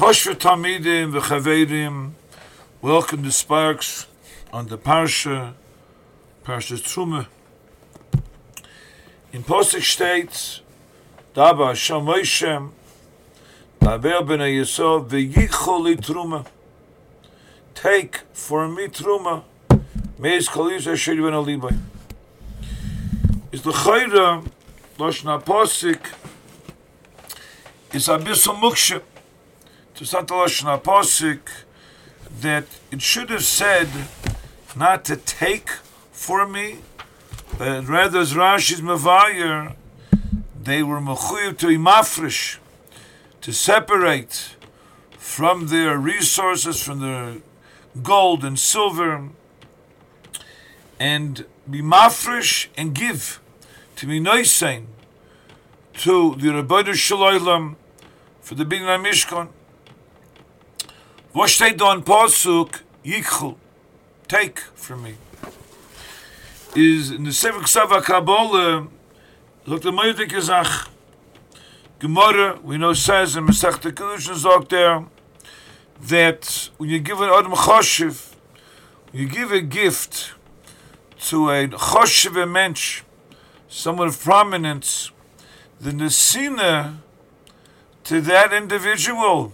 Choshva Tamidim v'chaverim, welcome to Sparks on the Parsha, Parsha Truma. In Posik states, Daba Hashem Moshe, Daber ben Yisov, v'yichol li Truma. Take for me Truma, meis kolis asher ben alibay. Is the Chayra, Loshna Posik, is a bissel mukshe, to Santa Loshna Posik, that it should have said not to take for me, but rather as Rashi's Mavayer, they were mechuyev to imafresh, to separate from their resources, from their gold and silver, and be mafresh and give to be noisein to the Rebbeinu Shalom for the Binyan Mishkan. In Pasuk? Yichel. Take from me. Is in the Sefer Ksava Kabbalah, look the Moedik Gezach, Gemara, we know says in Masech Kedushin Zog there, that when you give an Adam Choshev, you give a gift to a Choshev mensch, someone of prominence, the Nesina to that individual,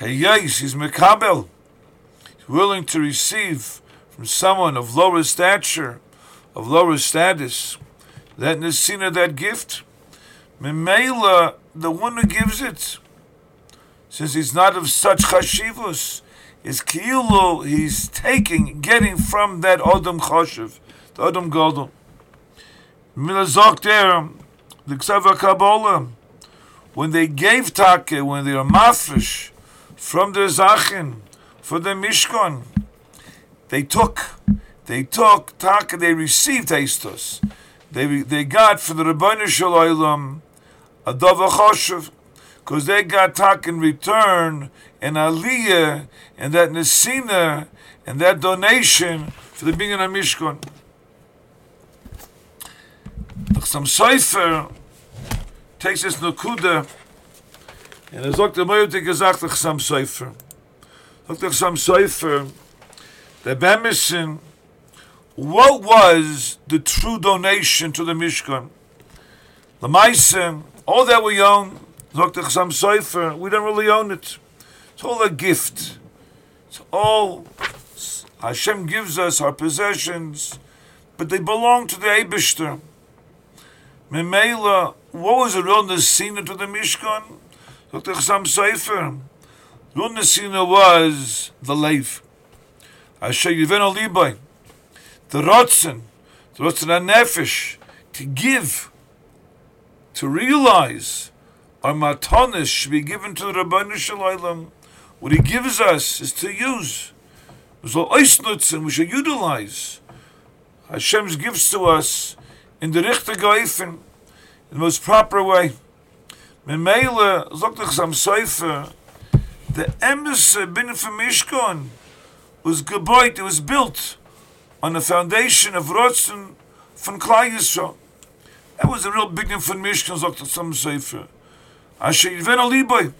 Hey, yes, he's Mekabel. He's willing to receive from someone of lower stature, of lower status, that Nesina, that gift. Memela, the one who gives it, since he's not of such chashivus, is kilu, he's taking, getting from that Odom chashiv, the Odom Godel. Milazok there, the Ksava Kabbalah, when they gave Take, when they are mafresh, from the Zachin, for the Mishkan. They took, they took, Taka, they received Estos. They, they got for the Rabbanu Shalom a Dava Choshev, because they got Tak in return, and Aliyah, and that Nesina, and that donation for the Binyan Mishkan. Some Seifer takes this Nakuda, and er sagt, der Moeite gesagt, ich sam Seifer. Sagt ich sam Bemison, what was the true donation to the Mishkan? The Maisen, all that we own, sagt ich sam we don't really own it. It's all a gift. It's all, Hashem gives us our possessions, but they belong to the Eibishter. Memela, what was the real Nesina to the Mishkan? Dr. Chassam Seifer. The real Nesina was the life. Asher Yiveno Libai. The Rotzen. The Rotzen HaNefesh. To give. To realize. Our matonis should be given to the Rabbanu Shalom. What he gives us is to use. So Eisnutzen, we should utilize. Hashem's gifts to us in the richtige Eifen, in the most proper way. Memele, sagt doch some Seifer, the emes bin from Mishkan was gebaut, it was built on the foundation of Rotzen von Klai Yisrael. That was a real big thing from Mishkan, sagt doch some Seifer. Asher Yivен Aliboy.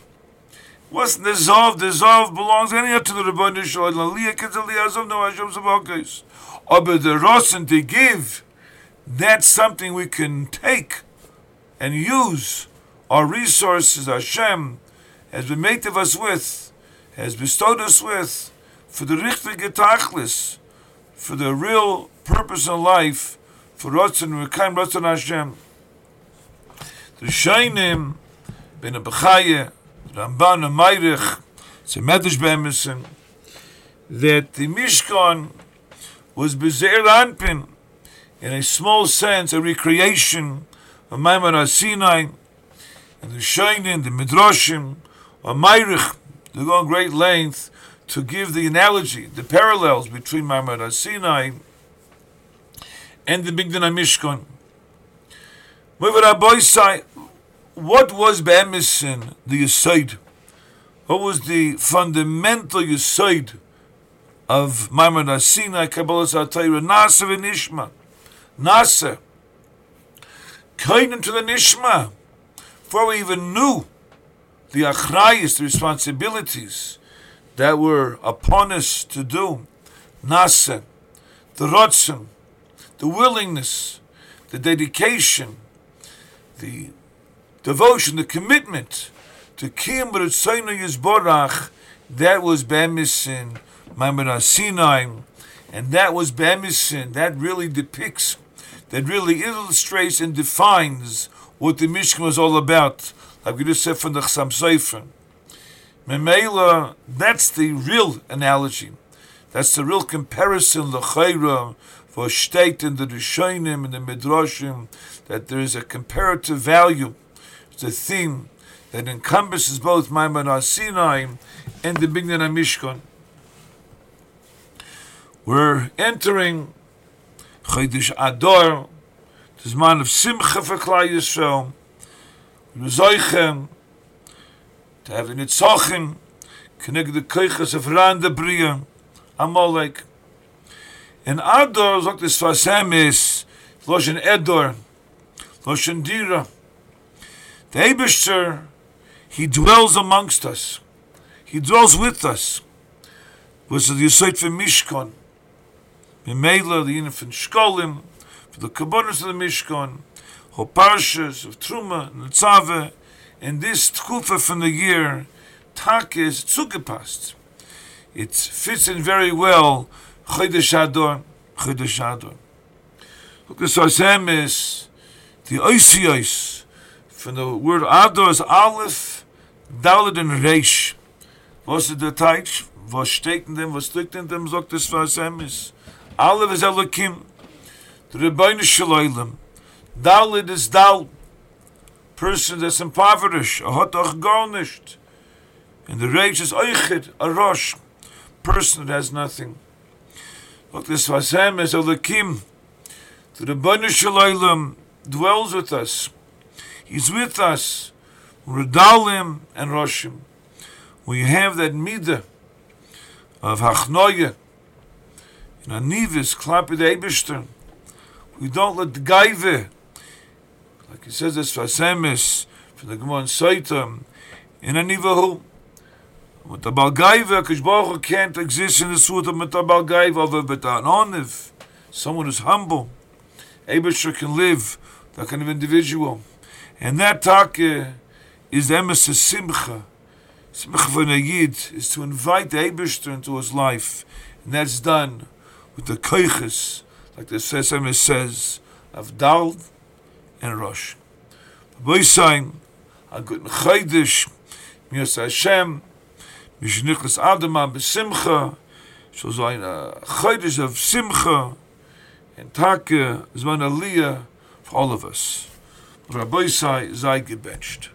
Wasn't the Zov, the Zov belongs anyhow to the Rabbanu Shalom. Aliyah Ketzal Liyazov, no Hashem Sabakais. But the Rotzen to give, that's something we can take and use our resources Hashem has been made of us with, has bestowed us with, for the richtige Tachlis, for the real purpose in life, for Ratzon, Rekaim Ratzon Hashem. The Shainim, Ben Abachaye, Ramban and Meirich, it's a Medrash Bemesen, that the Mishkan was Bezer Anpin, in a small sense, a recreation of Maimon Sinai, and the Shainin, the Midrashim, or Meirich, they go on great length to give the analogy, the parallels between Maimon Sinai and the Bigdan Mishkan. What was Be'emison, the Yisaid? What was the fundamental Yisaid of Maimon Sinai, Kabbalah Satayra, Nasa v'Nishma? Nasa. Kainen to the Nishma. Before we even knew the achrayis, the responsibilities that were upon us to do, nasa, the rotzen, the willingness, the dedication, the devotion, the commitment to Kiyam B'Ritzoynu Yizborach, that was Bamisin, Maimon Sinai, and that was Bamisin, that really depicts, that really illustrates and defines what the Mishkan was all about. Like we just said from the Chassam Sofer. Memela, that's the real analogy. That's the real comparison, the Chayra, for state in the Rishonim and the Midrashim, that there is a comparative value. It's a theme that encompasses both Maimon Sinai and the Bignan Mishkan. We're entering Chodesh Ador, the man of Simcha for Klal Yisrael, Rezoichem, to have the Nitzachim, connect the Keichas of Ran the Bria, Amalek. And Ador, sagt es is, Loshen Edor, Loshen Dira. The Eberster, he dwells amongst us. He dwells with us. Was the Yisait for Mishkan. Memela, the Yin from Shkolim, for the Kabbonis of the Mishkan, Ho Parshas of Truma, Netzave, and this Tkufa from the year, Tak is zugepasst. It fits in very well, Chodesh Ador, Chodesh Ador. Look, the Sosem is the Oisios, from the word Ador is Aleph, Dalet and Reish. Was it the Teich? Was steht in dem, was steht in dem, sagt das Sosem ist. Aleph is Elokim, the Rebbeinu Shaloilim. Dalet is Dal, person that's impoverished, a hot och garnished. And the rage is Oichid, a Rosh, person that has nothing. Look, this Vasem is Elokim, the Rebbeinu Shaloilim dwells with us. He's with us. Redalim and Roshim. We have that midah of Hachnoye, in Anivis, Klappe the. We don't let the Gaive, like he says this Vasemis, for the Gemara Saitam, in Anivahu. With the Balgaiva, Kishbaruch can't exist in the Suta with the Balgaiva over but an Oniv, someone who's humble. Eberster can live, that kind of individual. And that taka is the emes simcha. Simcha for Yid is to invite the Eberster into his life. And that's done with the koiches, like the Sesame says, of Dal and Rosh. Boy saying, a good chaydish, mios Hashem, mishnichlis adama besimcha, so zayin a chaydish of simcha, and take zman aliyah for all of us. Rabbi Sai, sei gebenched.